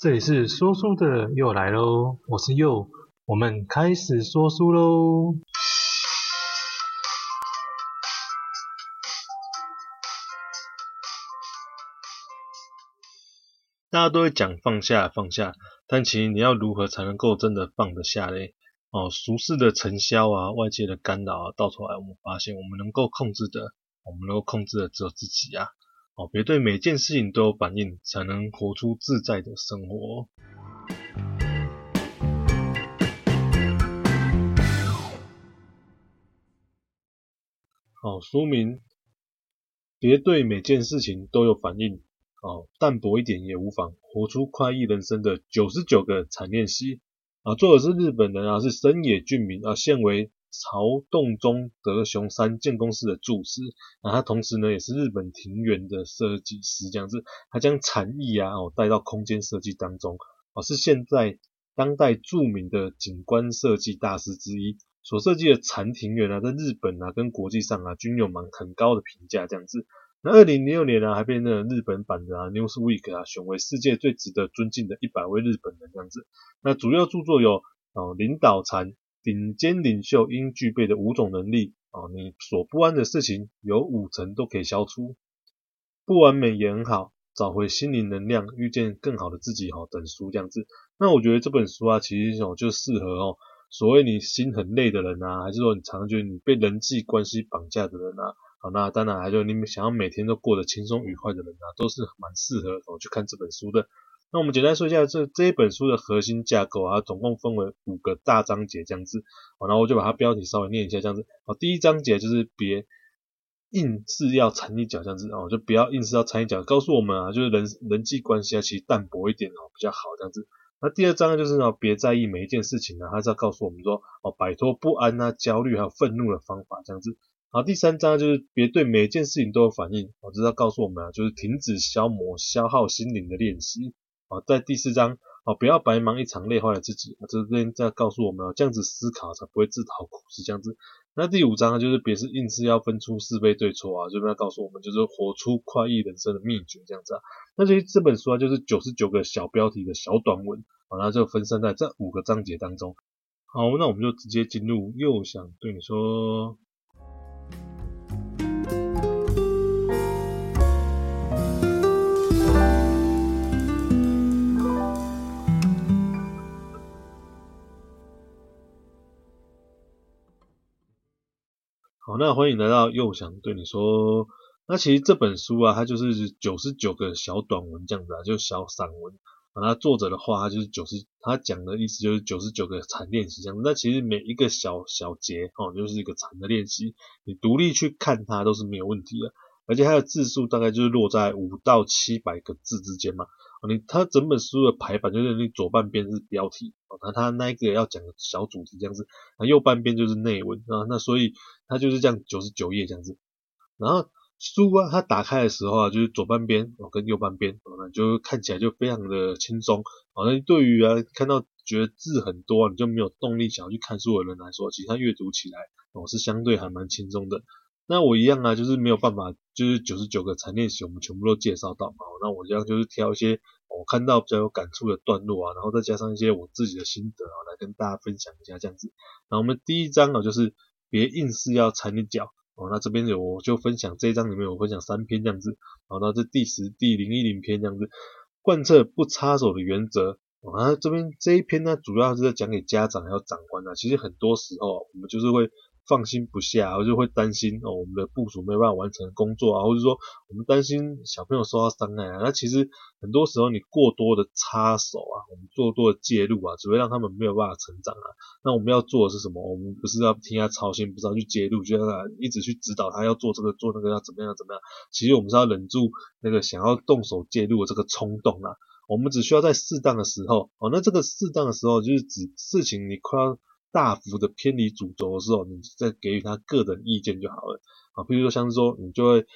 这里是说书的又来喽，我是佑，我们开始说书喽。大家都会讲放下放下，但其实你要如何才能够真的放得下嘞？哦，俗世的尘嚣啊，外界的干扰啊，到头来我们发现，我们能够控制的，我们能够控制的只有自己啊。哦，别对每件事情都有反应，才能活出自在的生活。好，书名，别对每件事情都有反应。哦，淡薄一点也无妨，活出快意人生的九十九个惨练习。啊，作者是日本人啊，是深野俊明啊，现为。曹洞宗德雄山建公司的住持，那他同时呢也是日本庭园的设计师，这样子，他将禅意啊哦带到空间设计当中，哦是现在当代著名的景观设计大师之一，所设计的禅庭园啊，在日本啊跟国际上啊均有蛮很高的评价，这样子。那二零零六年啊还被那日本版的啊 Newsweek 啊选为世界最值得尊敬的一百位日本人这样子。那主要著作有哦领导禅。顶尖领袖应具备的五种能力啊，你所不安的事情有五成都可以消除，不完美也很好，找回心灵能量，遇见更好的自己哈。等书这样子，那我觉得这本书啊，其实哦就适合哦，所谓你心很累的人啊，还是说你常常觉得你被人际关系绑架的人啊，好，那当然还有你们想要每天都过得轻松愉快的人啊，都是蛮适合哦去看这本书的。那我们简单说一下这这一本书的核心架构啊，总共分为五个大章节这样子，好，然后我就把它标题稍微念一下这样子，好，第一章节就是别硬是要掺一脚这样子哦，就不要硬是要掺一脚，告诉我们啊，就是人人际关系啊，其实淡薄一点哦比较好这样子。那第二章就是呢，别在意每一件事情啊，它是要告诉我们说哦，摆脱不安啊、焦虑还有愤怒的方法这样子。好，第三章就是别对每件事情都有反应，我知道告诉我们啊，就是停止消磨消耗心灵的练习。啊，在第四章，啊，不要白忙一场，累坏了自己。这边在告诉我们，这样子思考才不会自讨苦吃。这样子，那第五章就是别是硬是要分出是非对错啊，这边要告诉我们，就是活出快意人生的秘诀。这样子啊，那这这本书啊，就是九十九个小标题的小短文，啊，然后就分散在这五个章节当中。好，那我们就直接进入，又想对你说。好，那欢迎来到又想对你说。那其实这本书啊，它就是九十九个小短文这样子啊，就小散文。啊，那作者的话，他就是九十，他讲的意思就是九十九个禅练习这样。那其实每一个小小节哦，就是一个禅的练习，你独立去看它都是没有问题的。而且它的字数大概就是落在五到七百个字之间嘛。你它整本书的排版就是你左半边是标题，哦那它那一个要讲的小主题这样子，那右半边就是内文啊。那所以它就是这样九十九页这样子。然后书啊，它打开的时候啊，就是左半边哦跟右半边哦，那就看起来就非常的轻松。好像对于啊看到觉得字很多，啊你就没有动力想要去看书的人来说，其实它阅读起来哦是相对还蛮轻松的。那我一样啊，就是没有办法，就是九十九个禅练习，我们全部都介绍到嘛。那我这样就是挑一些我看到比较有感触的段落啊，然后再加上一些我自己的心得啊，来跟大家分享一下这样子。那我们第一章啊，就是别硬是要掺一脚哦。那这边有我就分享这一章里面我分享三篇这样子，然后这第十、第零一零篇这样子，贯彻不插手的原则。啊，这边这一篇呢，主要是在讲给家长还有长官啊。其实很多时候我们就是会。放心不下，我就会担心哦，我们的部署没有办法完成工作啊，或者说我们担心小朋友受到伤害啊。那其实很多时候你过多的插手啊，我们过多的介入啊，只会让他们没有办法成长啊。那我们要做的是什么？我们不是要替他操心，不是要去介入，就让他一直去指导他要做这个做那个要怎么样怎么样。其实我们是要忍住那个想要动手介入的这个冲动啊。我们只需要在适当的时候哦，那这个适当的时候就是指事情你快要。大幅的偏离主轴的时候，你再给予他个人意见就好了啊。比如说像是说，你就会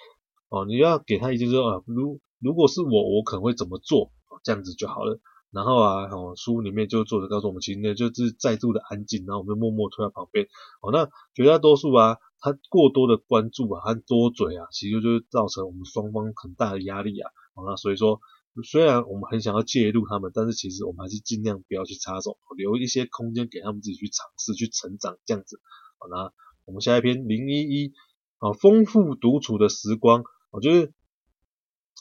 哦，你要给他意见说啊，如如果是我，我可能会怎么做，这样子就好了。然后啊，哦，书里面就作者告诉我们，其实呢就是再度的安静，然后我们就默默推到旁边。哦，那绝大多数啊，他过多的关注啊，他多嘴啊，其实就是造成我们双方很大的压力啊。哦，那所以说虽然我们很想要介入他们，但是其实我们还是尽量不要去插手，留一些空间给他们自己去尝试、去成长这样子。好，那我们下一篇零一一，啊，丰富独处的时光，我觉得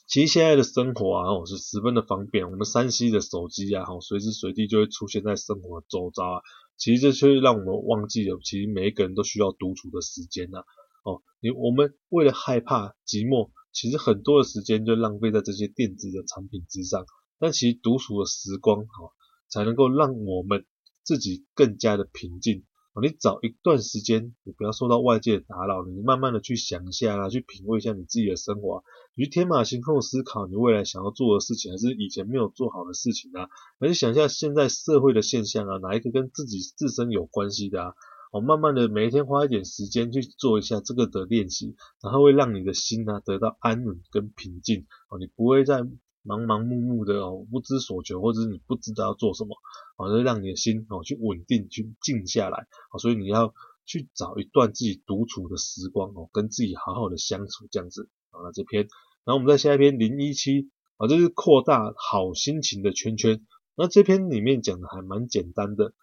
其实现在的生活啊，哦是十分的方便，我们 3C 的手机啊，哦，随时随地就会出现在生活的周遭啊。其实这却让我们忘记了，其实每一个人都需要独处的时间呐。哦，你我们为了害怕寂寞，其实很多的时间就浪费在这些电子的产品之上。但其实独处的时光，哈，才能够让我们自己更加的平静。你找一段时间，你不要受到外界的打扰，你慢慢的去想一下啊，去品味一下你自己的生活，你去天马行空思考你未来想要做的事情，还是以前没有做好的事情啊，而且想一下现在社会的现象啊，哪一个跟自己自身有关系的啊？我慢慢的每一天花一点时间去做一下这个的练习，然后会让你的心呢、得到安稳跟平静哦，你不会再茫茫目目的哦不知所求，或者是你不知道要做什么，哦，就让你的心哦去稳定去静下来哦，所以你要去找一段自己独处的时光哦，跟自己好好的相处这样子啊。那这篇，然后我们再下一篇零一七啊，这是扩大好心情的圈圈。那这篇里面讲的还蛮简单的。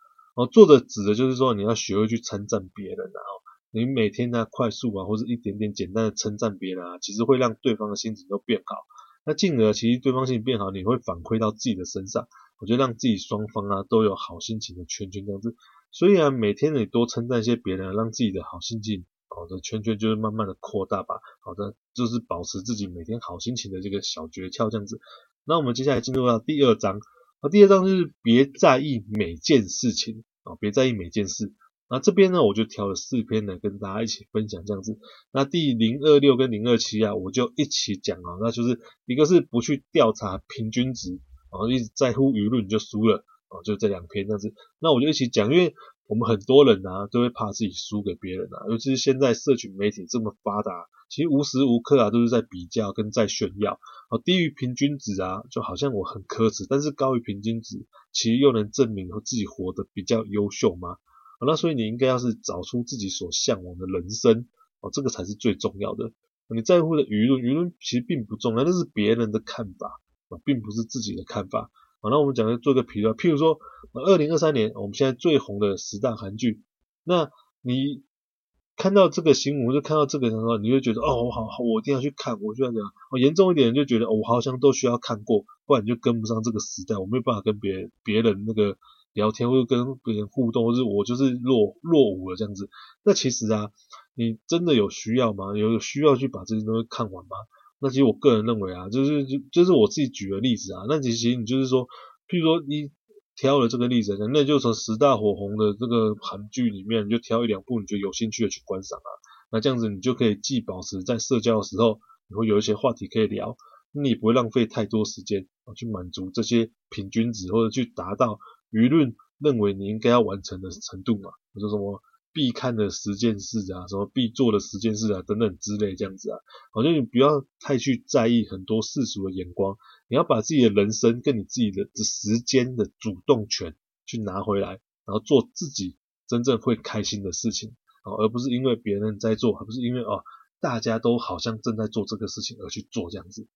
哦，做的指的就是说，你要学会去称赞别人啊，你每天呢，快速啊，或者一点点简单的称赞别人啊，其实会让对方的心情都变好。那进而，其实对方心情变好，你会反馈到自己的身上，我觉得让自己双方啊都有好心情的圈圈这样子。所以啊，每天你多称赞一些别人，让自己的好心情好的圈圈就是慢慢的扩大吧。好的，就是保持自己每天好心情的这个小诀窍这样子。那我们接下来进入到第二章。啊第二章就是别在意每件事情啊，别在意每件事。那这边呢，我就挑了四篇来跟大家一起分享这样子。那第零二六跟零二七啊，我就一起讲啊。那就是一个是不去调查平均值啊，一直在乎舆论就输了啊，就这两篇这样子。那我就一起讲，因为我们很多人啊都会怕自己输给别人啊，尤其是现在社群媒体这么发达。其实无时无刻啊都是在比较跟在炫耀，哦，低于平均值啊，就好像我很可耻，但是高于平均值，其实又能证明自己活得比较优秀吗？哦，那所以你应该要是找出自己所向往的人生，哦，这个才是最重要的。你在乎的舆论，舆论其实并不重要，那是别人的看法，啊，并不是自己的看法。好，那我们讲的做个比较，譬如说，二零二三年我们现在最红的十大韩剧，那你。看到这个新闻，就看到这个的时候，你会觉得哦，好好，我一定要去看，我就要这样。哦，严重一点就觉得哦，我好像都需要看过，不然你就跟不上这个时代，我没有办法跟别别人那个聊天，或者跟别人互动，或者我就是落落伍了这样子。那其实啊，你真的有需要吗？有需要去把这些东西看完吗？那其实我个人认为啊，就是就就是我自己举的例子啊，那其实你就是说，譬如说你。挑了这个例子，那就从十大火红的这个韩剧里面，你就挑一两部你觉得有兴趣的去观赏啊。那这样子你就可以既保持在社交的时候，你会有一些话题可以聊，你也不会浪费太多时间去满足这些平均值，或者去达到舆论认为你应该要完成的程度嘛。或者什么必看的十件事啊，什么必做的十件事啊，等等之类这样子啊。好像你不要太去在意很多世俗的眼光。你要把自己的人生跟你自己的时间的主动权去拿回来，然后做自己真正会开心的事情，而不是因为别人在做，而不是因为哦大家都好像正在做这个事情而去做这样子。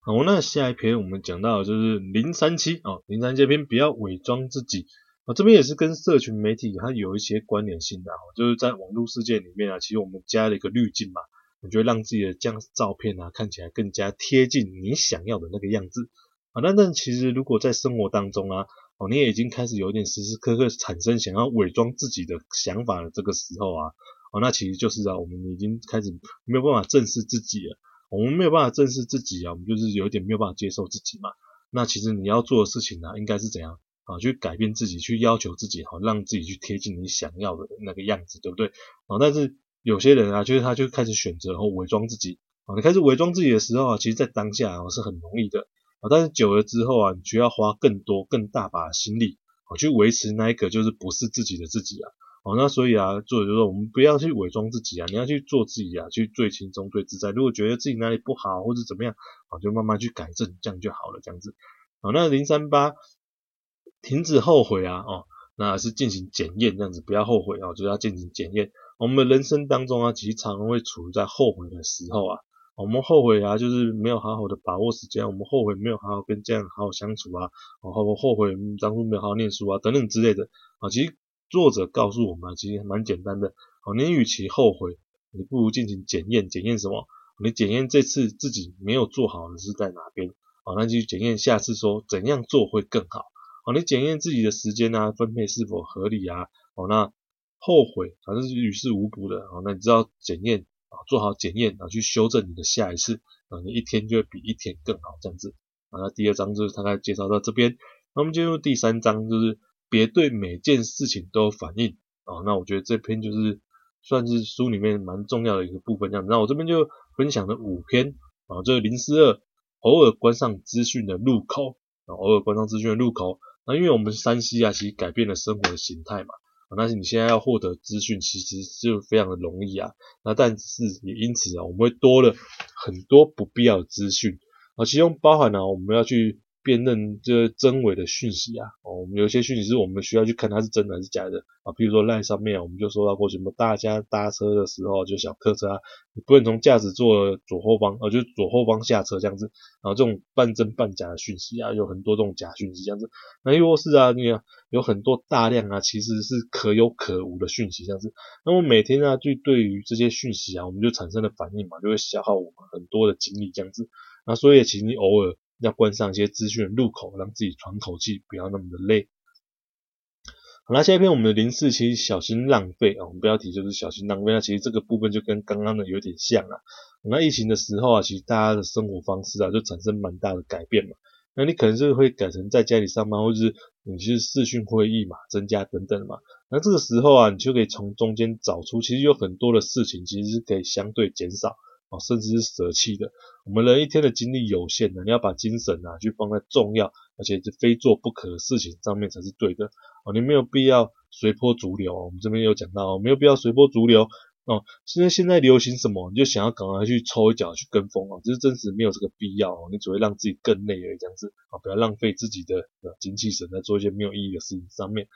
好，那下一篇我们讲到就是零三七啊，零三七篇不要伪装自己啊，这边也是跟社群媒体它有一些关联性的，就是在网络世界里面啊，其实我们加了一个滤镜嘛。我觉得让自己的这样照片啊，看起来更加贴近你想要的那个样子啊。那但其实如果在生活当中啊，哦，你也已经开始有点时时刻刻产生想要伪装自己的想法的这个时候啊，哦，那其实就是啊，我们已经开始没有办法正视自己了。我们没有办法正视自己啊，我们就是有点没有办法接受自己嘛。那其实你要做的事情呢，应该是怎样啊？去改变自己，去要求自己，好，让自己去贴近你想要的那个样子，对不对？啊，但是。有些人啊，就是他就开始选择然后伪装自己啊。你开始伪装自己的时候啊，其实在当下啊是很容易的啊，但是久了之后啊，你需要花更多、更大把的心力啊去维持那一个就是不是自己的自己啊。哦，那所以啊，作者就说我们不要去伪装自己啊，你要去做自己啊，去最轻松、最自在。如果觉得自己哪里不好或者怎么样啊，就慢慢去改正，这样就好了，这样子。好，那零三八停止后悔啊，哦，那是进行检验，这样子不要后悔啊，就要进行检验。我们人生当中啊，其实常常会处于在后悔的时候啊，我们后悔啊，就是没有好好的把握时间，我们后悔没有好好跟家人好好相处啊，然后后悔当初没有好好念书啊，等等之类的啊。其实作者告诉我们，其实蛮简单的。好，你与其后悔，你不如进行检验，检验什么？你检验这次自己没有做好的是在哪边？哦，那就检验下次说怎样做会更好。好，你检验自己的时间啊，分配是否合理啊？好，那后悔反正是于事无补的。好，那你知道检验。啊，做好检验，然后去修正你的下一次，啊，你一天就会比一天更好，这样子。啊，那第二章就是大概介绍到这边，那我们进入第三章，就是别对每件事情都有反应。啊，那我觉得这篇就是算是书里面蛮重要的一个部分，这样子。那我这边就分享了五篇，啊，这个零四二，偶尔关上资讯的入口，啊，偶尔关上资讯的入口。那因为我们山西啊，其实改变了生活的形态嘛。啊，那是你现在要获得资讯，其实就非常的容易啊。那但是也因此啊，我们会多了很多不必要的资讯啊，其中包含了我们要去。辨认这真伪的讯息啊，哦，我们有些讯息是我们需要去看它是真的还是假的啊。比如说赖上面，我们就说到过什么，大家搭车的时候就小客车啊，你不能从驾驶座左后方，呃，就左后方下车这样子。然后这种半真半假的讯息啊，有很多这种假讯息这样子。那又是啊，你看有很多大量啊，其实是可有可无的讯息这样子。那么每天啊，就对于这些讯息啊，我们就产生了反应嘛，就会消耗我们很多的精力这样子。那所以其实你偶尔。要关上一些资讯的入口，让自己喘口气，不要那么的累。好，啦下一篇我们的零四七小心浪费啊，我们标题就是小心浪费。那其实这个部分就跟刚刚的有点像啊。那疫情的时候啊，其实大家的生活方式啊就产生蛮大的改变嘛。那你可能是会改成在家里上班，或者是你是视讯会议嘛，增加等等嘛。那这个时候啊，你就可以从中间找出，其实有很多的事情其实是可以相对减少。哦，甚至是舍弃的。我们人一天的精力有限的，你要把精神啊去放在重要而且是非做不可的事情上面才是对的。哦，你没有必要随波逐流。我们这边有讲到，没有必要随波逐流。哦，现在现在流行什么，你就想要赶快去抽一脚去跟风啊，这是真实没有这个必要。你只会让自己更累而已，这样子啊，不要浪费自己的精气神在做一些没有意义的事情上面。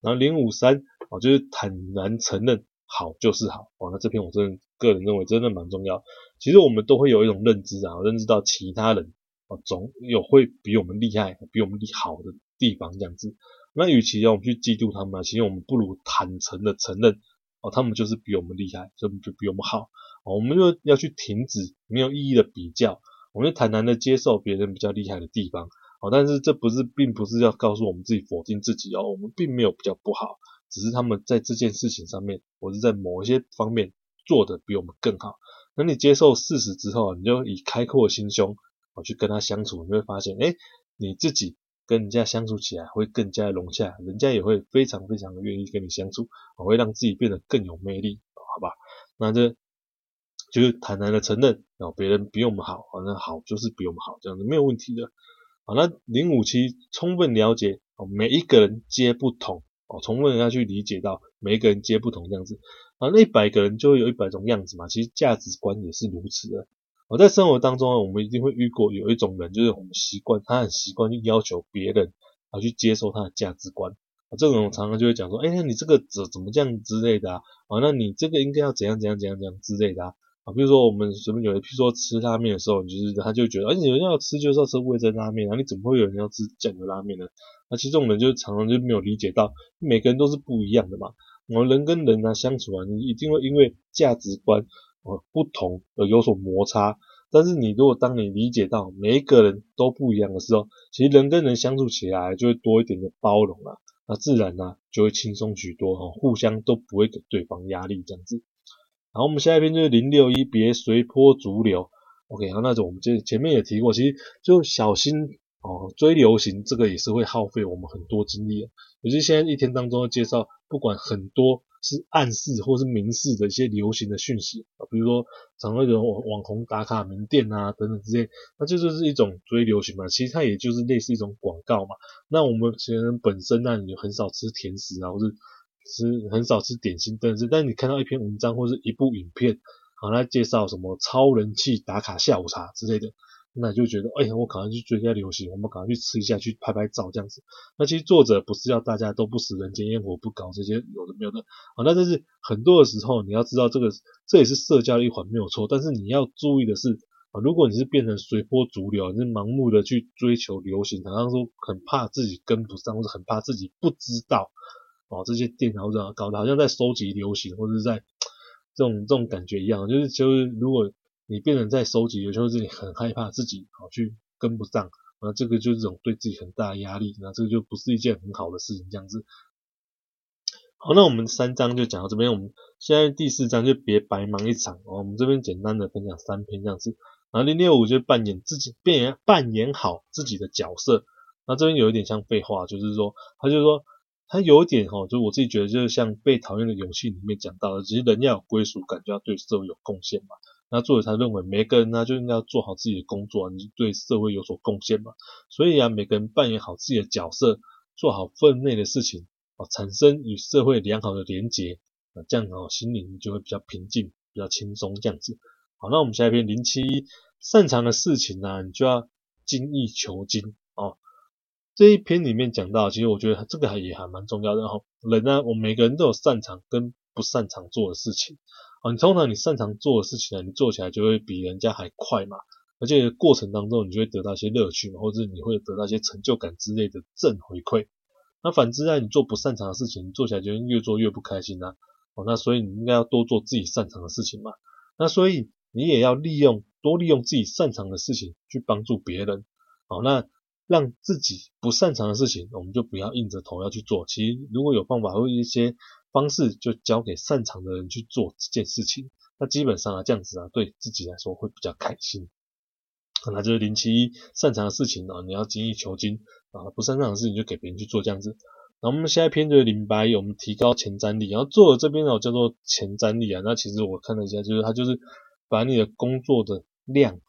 然后零五三啊，就是坦然承认。好就是好，哦，那这篇我真的个人认为真的蛮重要。其实我们都会有一种认知啊，认知到其他人哦，总有会比我们厉害、比我们好的地方这样子。那与其让我们去嫉妒他们，其实我们不如坦诚的承认哦，他们就是比我们厉害，就就比我们好。哦，我们就要去停止没有意义的比较，我们就坦然的接受别人比较厉害的地方。哦，但是这不是，并不是要告诉我们自己否定自己哦，我们并没有比较不好。只是他们在这件事情上面，或是在某一些方面做得比我们更好。那你接受事实之后，你就以开阔的心胸啊去跟他相处，你会发现，哎，你自己跟人家相处起来会更加融洽，人家也会非常非常的愿意跟你相处，会让自己变得更有魅力，好吧？那这就是坦然的承认，啊，别人比我们好，那好就是比我们好，这样子没有问题的。好，那零五七充分了解，哦每一个人皆不同。哦，充分要去理解到每一个人皆不同这样子，啊，那一百个人就会有一百种样子嘛。其实价值观也是如此的。我在生活当中，我们一定会遇过有一种人，就是我们习惯，他很习惯去要求别人啊去接受他的价值观。啊，这种常常就会讲说，哎，那你这个怎怎么这样之类的啊？啊，那你这个应该要怎样怎样怎样怎样之类的啊？啊，比如说我们随便有人，譬如说吃拉面的时候，就是他就觉得，哎，你们要吃就是要吃味噌拉面啊，你怎么会有人要吃酱油拉面呢？那其实这种人就常常就没有理解到，每个人都是不一样的嘛。我们人跟人啊相处啊，你一定会因为价值观呃不同而有所摩擦。但是你如果当你理解到每一个人都不一样的时候，其实人跟人相处起来就会多一点的包容啊，那自然呢就会轻松许多哈，互相都不会给对方压力这样子。然后我们下一篇就是零六一，别随波逐流。OK，好，那种我们前前面也提过，其实就小心。哦，追流行这个也是会耗费我们很多精力的。尤其现在一天当中介绍，不管很多是暗示或是明示的一些流行的讯息啊，比如说常会有网红打卡名店啊等等之类，那这就是一种追流行嘛。其实它也就是类似一种广告嘛。那我们其实本身呢，你很少吃甜食啊，或是吃很少吃点心等等，但你看到一篇文章或是一部影片，好，来介绍什么超人气打卡下午茶之类的。那就觉得，哎呀，我赶快去追一下流行，我们赶快去吃一下，去拍拍照这样子。那其实作者不是要大家都不食人间烟火，不搞这些有的没有的啊。那但是很多的时候，你要知道这个这也是社交的一环没有错，但是你要注意的是啊，如果你是变成随波逐流，你是盲目的去追求流行，好像说很怕自己跟不上，或者很怕自己不知道哦，这些店好像搞得好像在收集流行，或者在 这种这种感觉一样，就是就是如果。你变成在收集，有时候自己很害怕自己好去跟不上，那这个就是这种对自己很大的压力，那这个就不是一件很好的事情，这样子。好，那我们三章就讲到这边，我们现在第四章就别白忙一场哦。我们这边简单的分享三篇这样子，然后零六五就扮演自己，扮演扮演好自己的角色。那这边有一点像废话，就是说，他就说他有一点哈，就我自己觉得就是像被讨厌的勇气里面讲到的，其实人要有归属感，就要对社会有贡献嘛。那作者他认为每个人呢就应该做好自己的工作，你对社会有所贡献嘛。所以啊，每个人扮演好自己的角色，做好分内的事情，啊，产生与社会良好的连结，啊，这样啊，心灵就会比较平静，比较轻松这样子。好，那我们下一篇零七一，擅长的事情呢，你就要精益求精哦。这一篇里面讲到，其实我觉得这个还也还蛮重要的哈。人呢，我们每个人都有擅长跟不擅长做的事情。啊，你通常你擅长做的事情呢，你做起来就会比人家还快嘛，而且过程当中你就会得到一些乐趣嘛，或者你会得到一些成就感之类的正回馈。那反之呢，你做不擅长的事情，你做起来就越做越不开心啊。哦，那所以你应该要多做自己擅长的事情嘛。那所以你也要利用多利用自己擅长的事情去帮助别人。好，那让自己不擅长的事情，我们就不要硬着头要去做。其实如果有方法或一些。方式就交给擅长的人去做这件事情，那基本上啊这样子啊对自己来说会比较开心。那就是零七一擅长的事情啊，你要精益求精啊，不擅长的事情就给别人去做这样子。然后我们现在篇就是零八一，我们提高前瞻力。然后做的这边呢叫做前瞻力啊，那其实我看了一下，就是他就是把你的工作的量，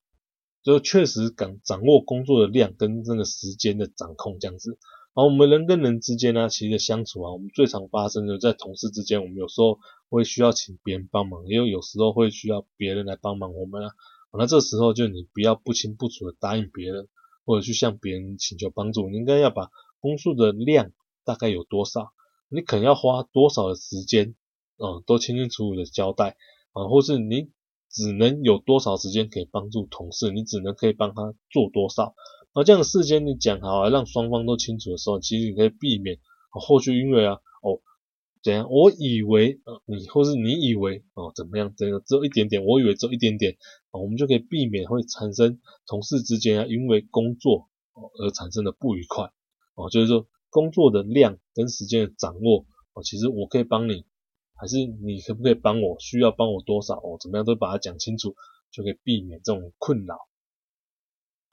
就确实掌掌握工作的量跟那个时间的掌控这样子。然后我们人跟人之间呢，其实相处啊，我们最常发生的在同事之间，我们有时候会需要请别人帮忙，也有有时候会需要别人来帮忙我们啊。那这时候就你不要不清不楚的答应别人，或者去向别人请求帮助，你应该要把工作的量大概有多少，你可能要花多少的时间，啊，都清清楚楚的交代啊，或是你只能有多少时间可以帮助同事，你只能可以帮他做多少。而这样的事先你讲好啊，让双方都清楚的时候，其实你可以避免后续因为啊哦怎样，我以为呃你或是你以为哦怎么样，这个只有一点点，我以为只有一点点啊，我们就可以避免会产生同事之间啊因为工作而产生的不愉快哦，就是说工作的量跟时间的掌握哦，其实我可以帮你，还是你可不可以帮我？需要帮我多少哦？怎么样都把它讲清楚，就可以避免这种困扰。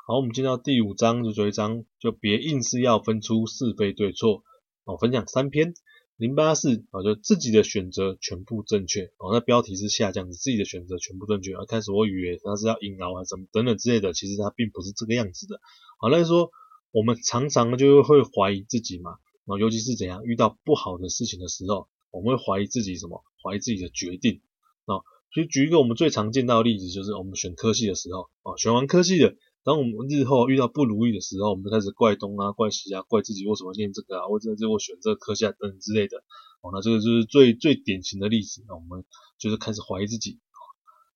好，我们进到第五章，就这一章，就别硬是要分出是非对错。哦，分享三篇，零八四啊，就自己的选择全部正确。哦，那标题是下降，自己的选择全部正确。啊，开始我以为他是要硬熬啊什么等等之类的，其实他并不是这个样子的。好，那就说我们常常就会怀疑自己嘛，啊，尤其是怎样遇到不好的事情的时候，我们会怀疑自己什么？怀疑自己的决定。啊，所以举一个我们最常见到的例子，就是我们选科系的时候，啊，选完科系的。当我们日后遇到不如意的时候，我们就开始怪东啊、怪西啊、怪自己为什么念这个啊，或者是我选这个科系啊等等之类的。哦，那这个就是最最典型的例子。那我们就是开始怀疑自己。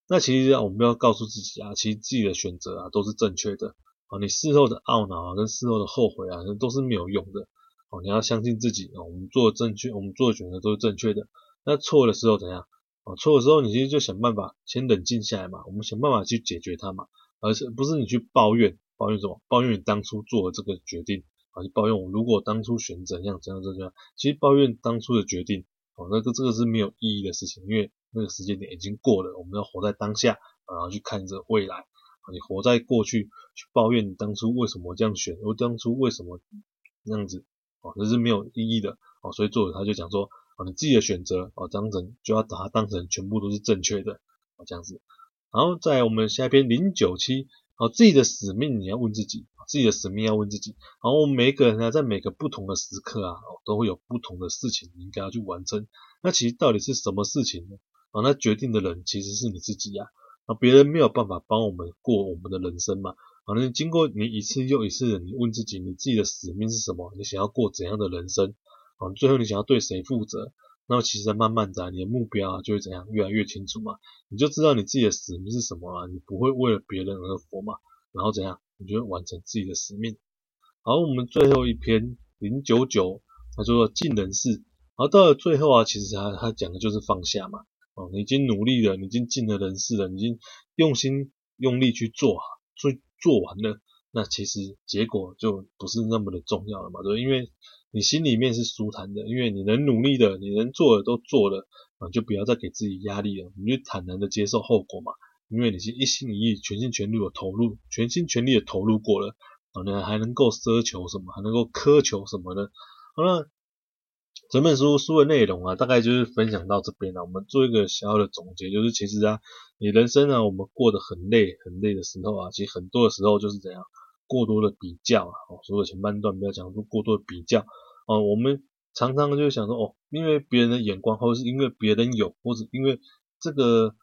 那其实啊，我们要告诉自己啊，其实自己的选择啊都是正确的。啊，你事后的懊恼啊跟事后的后悔啊，都是没有用的。哦，你要相信自己啊，我们做的正确，我们做的选择都是正确的。那错的时候怎样？啊，错的时候你其实就想办法先冷静下来嘛，我们想办法去解决它嘛。而是不是你去抱怨，抱怨什么？抱怨你当初做的这个决定啊？你抱怨我如果当初选怎样怎样怎样？其实抱怨当初的决定，哦，那个这个是没有意义的事情，因为那个时间点已经过了，我们要活在当下，然后去看着未来。你活在过去去抱怨你当初为什么这样选，我当初为什么那样子，哦，这是没有意义的，哦，所以作者他就讲说，哦，你自己的选择，哦，当成就要把它当成全部都是正确的，哦，这样子。然后在我们下一篇零九七，哦，自己的使命你要问自己，自己的使命要问自己。然后我们每个人呢，在每个不同的时刻啊，都会有不同的事情应该要去完成。那其实到底是什么事情呢？啊，那决定的人其实是你自己呀。啊，别人没有办法帮我们过我们的人生嘛。好，那经过你一次又一次的，你问自己，你自己的使命是什么？你想要过怎样的人生？啊，最后你想要对谁负责？那么其实慢慢的，你的目标啊就会怎样越来越清楚嘛，你就知道你自己的使命是什么了，你不会为了别人而活嘛，然后怎样，你就会完成自己的使命。好，我们最后一篇零九九，他说尽人事。然后到了最后啊，其实他他讲的就是放下嘛。哦，你已经努力了，你已经尽了人事了，你已经用心用力去做，所以做完了，那其实结果就不是那么的重要了嘛，对，因为你心里面是舒坦的，因为你能努力的，你能做的都做了啊，就不要再给自己压力了，你就坦然的接受后果嘛，因为你是一心一意、全心全力的投入，全心全力的投入过了啊，你还能够奢求什么？还能够苛求什么呢？好了。整本书书的内容啊，大概就是分享到这边了。我们做一个小小的总结，就是其实啊，你人生啊，我们过得很累很累的时候啊，其实很多的时候就是怎样过多的比较啊。哦，所以前半段不要讲说过多的比较哦。我们常常就想说哦，因为别人的眼光，或者是因为别人有，或者因为这个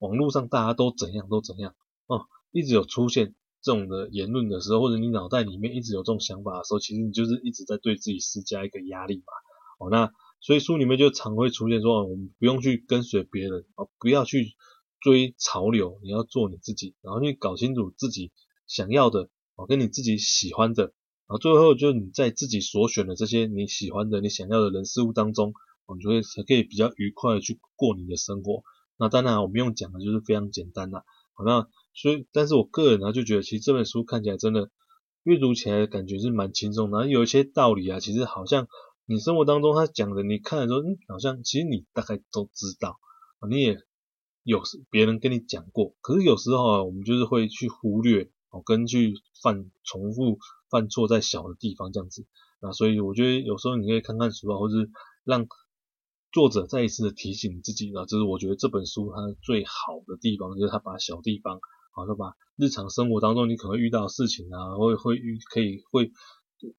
网络上大家都怎样都怎样哦，一直有出现这种的言论的时候，或者你脑袋里面一直有这种想法的时候，其实你就是一直在对自己施加一个压力嘛。哦，那所以书里面就常会出现说，我们不用去跟随别人，哦，不要去追潮流，你要做你自己，然后你搞清楚自己想要的，哦，跟你自己喜欢的，然后最后就你在自己所选的这些你喜欢的、你想要的人事物当中，哦，你就会才可以比较愉快的去过你的生活。那当然，我们用讲的就是非常简单啦。好，那所以，但是我个人呢就觉得，其实这本书看起来真的阅读起来感觉是蛮轻松的，然后有一些道理啊，其实好像。你生活当中他讲的，你看的时候，嗯，好像其实你大概都知道，你也有别人跟你讲过，可是有时候啊，我们就是会去忽略，哦，跟去犯重复犯错在小的地方这样子，那所以我觉得有时候你可以看看书啊，或是让作者再一次的提醒自己，啊，这是我觉得这本书它最好的地方，就是他把小地方，好，他把日常生活当中你可能遇到的事情啊，会会遇可以会。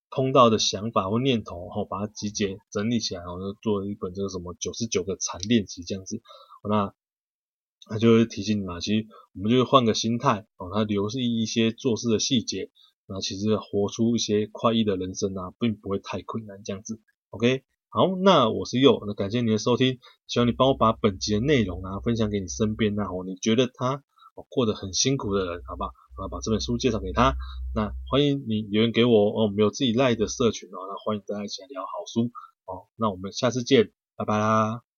碰到的想法或念头，然后把它集结整理起来，然后就做了一本这个什么九十九个禅练习这样子。那他就会提醒你嘛，其实我们就是换个心态，哦，他留意一些做事的细节，然后其实活出一些快意的人生啊，并不会太困难这样子。OK，好，那我是佑，那感谢你的收听，希望你帮我把本集的内容啊分享给你身边那啊，你觉得他过得很辛苦的人，好不好？啊，把这本书介绍给他。那欢迎你留言给我哦，我们有自己赖的社群哦，那欢迎大家一起来聊好书哦。那我们下次见，拜拜啦。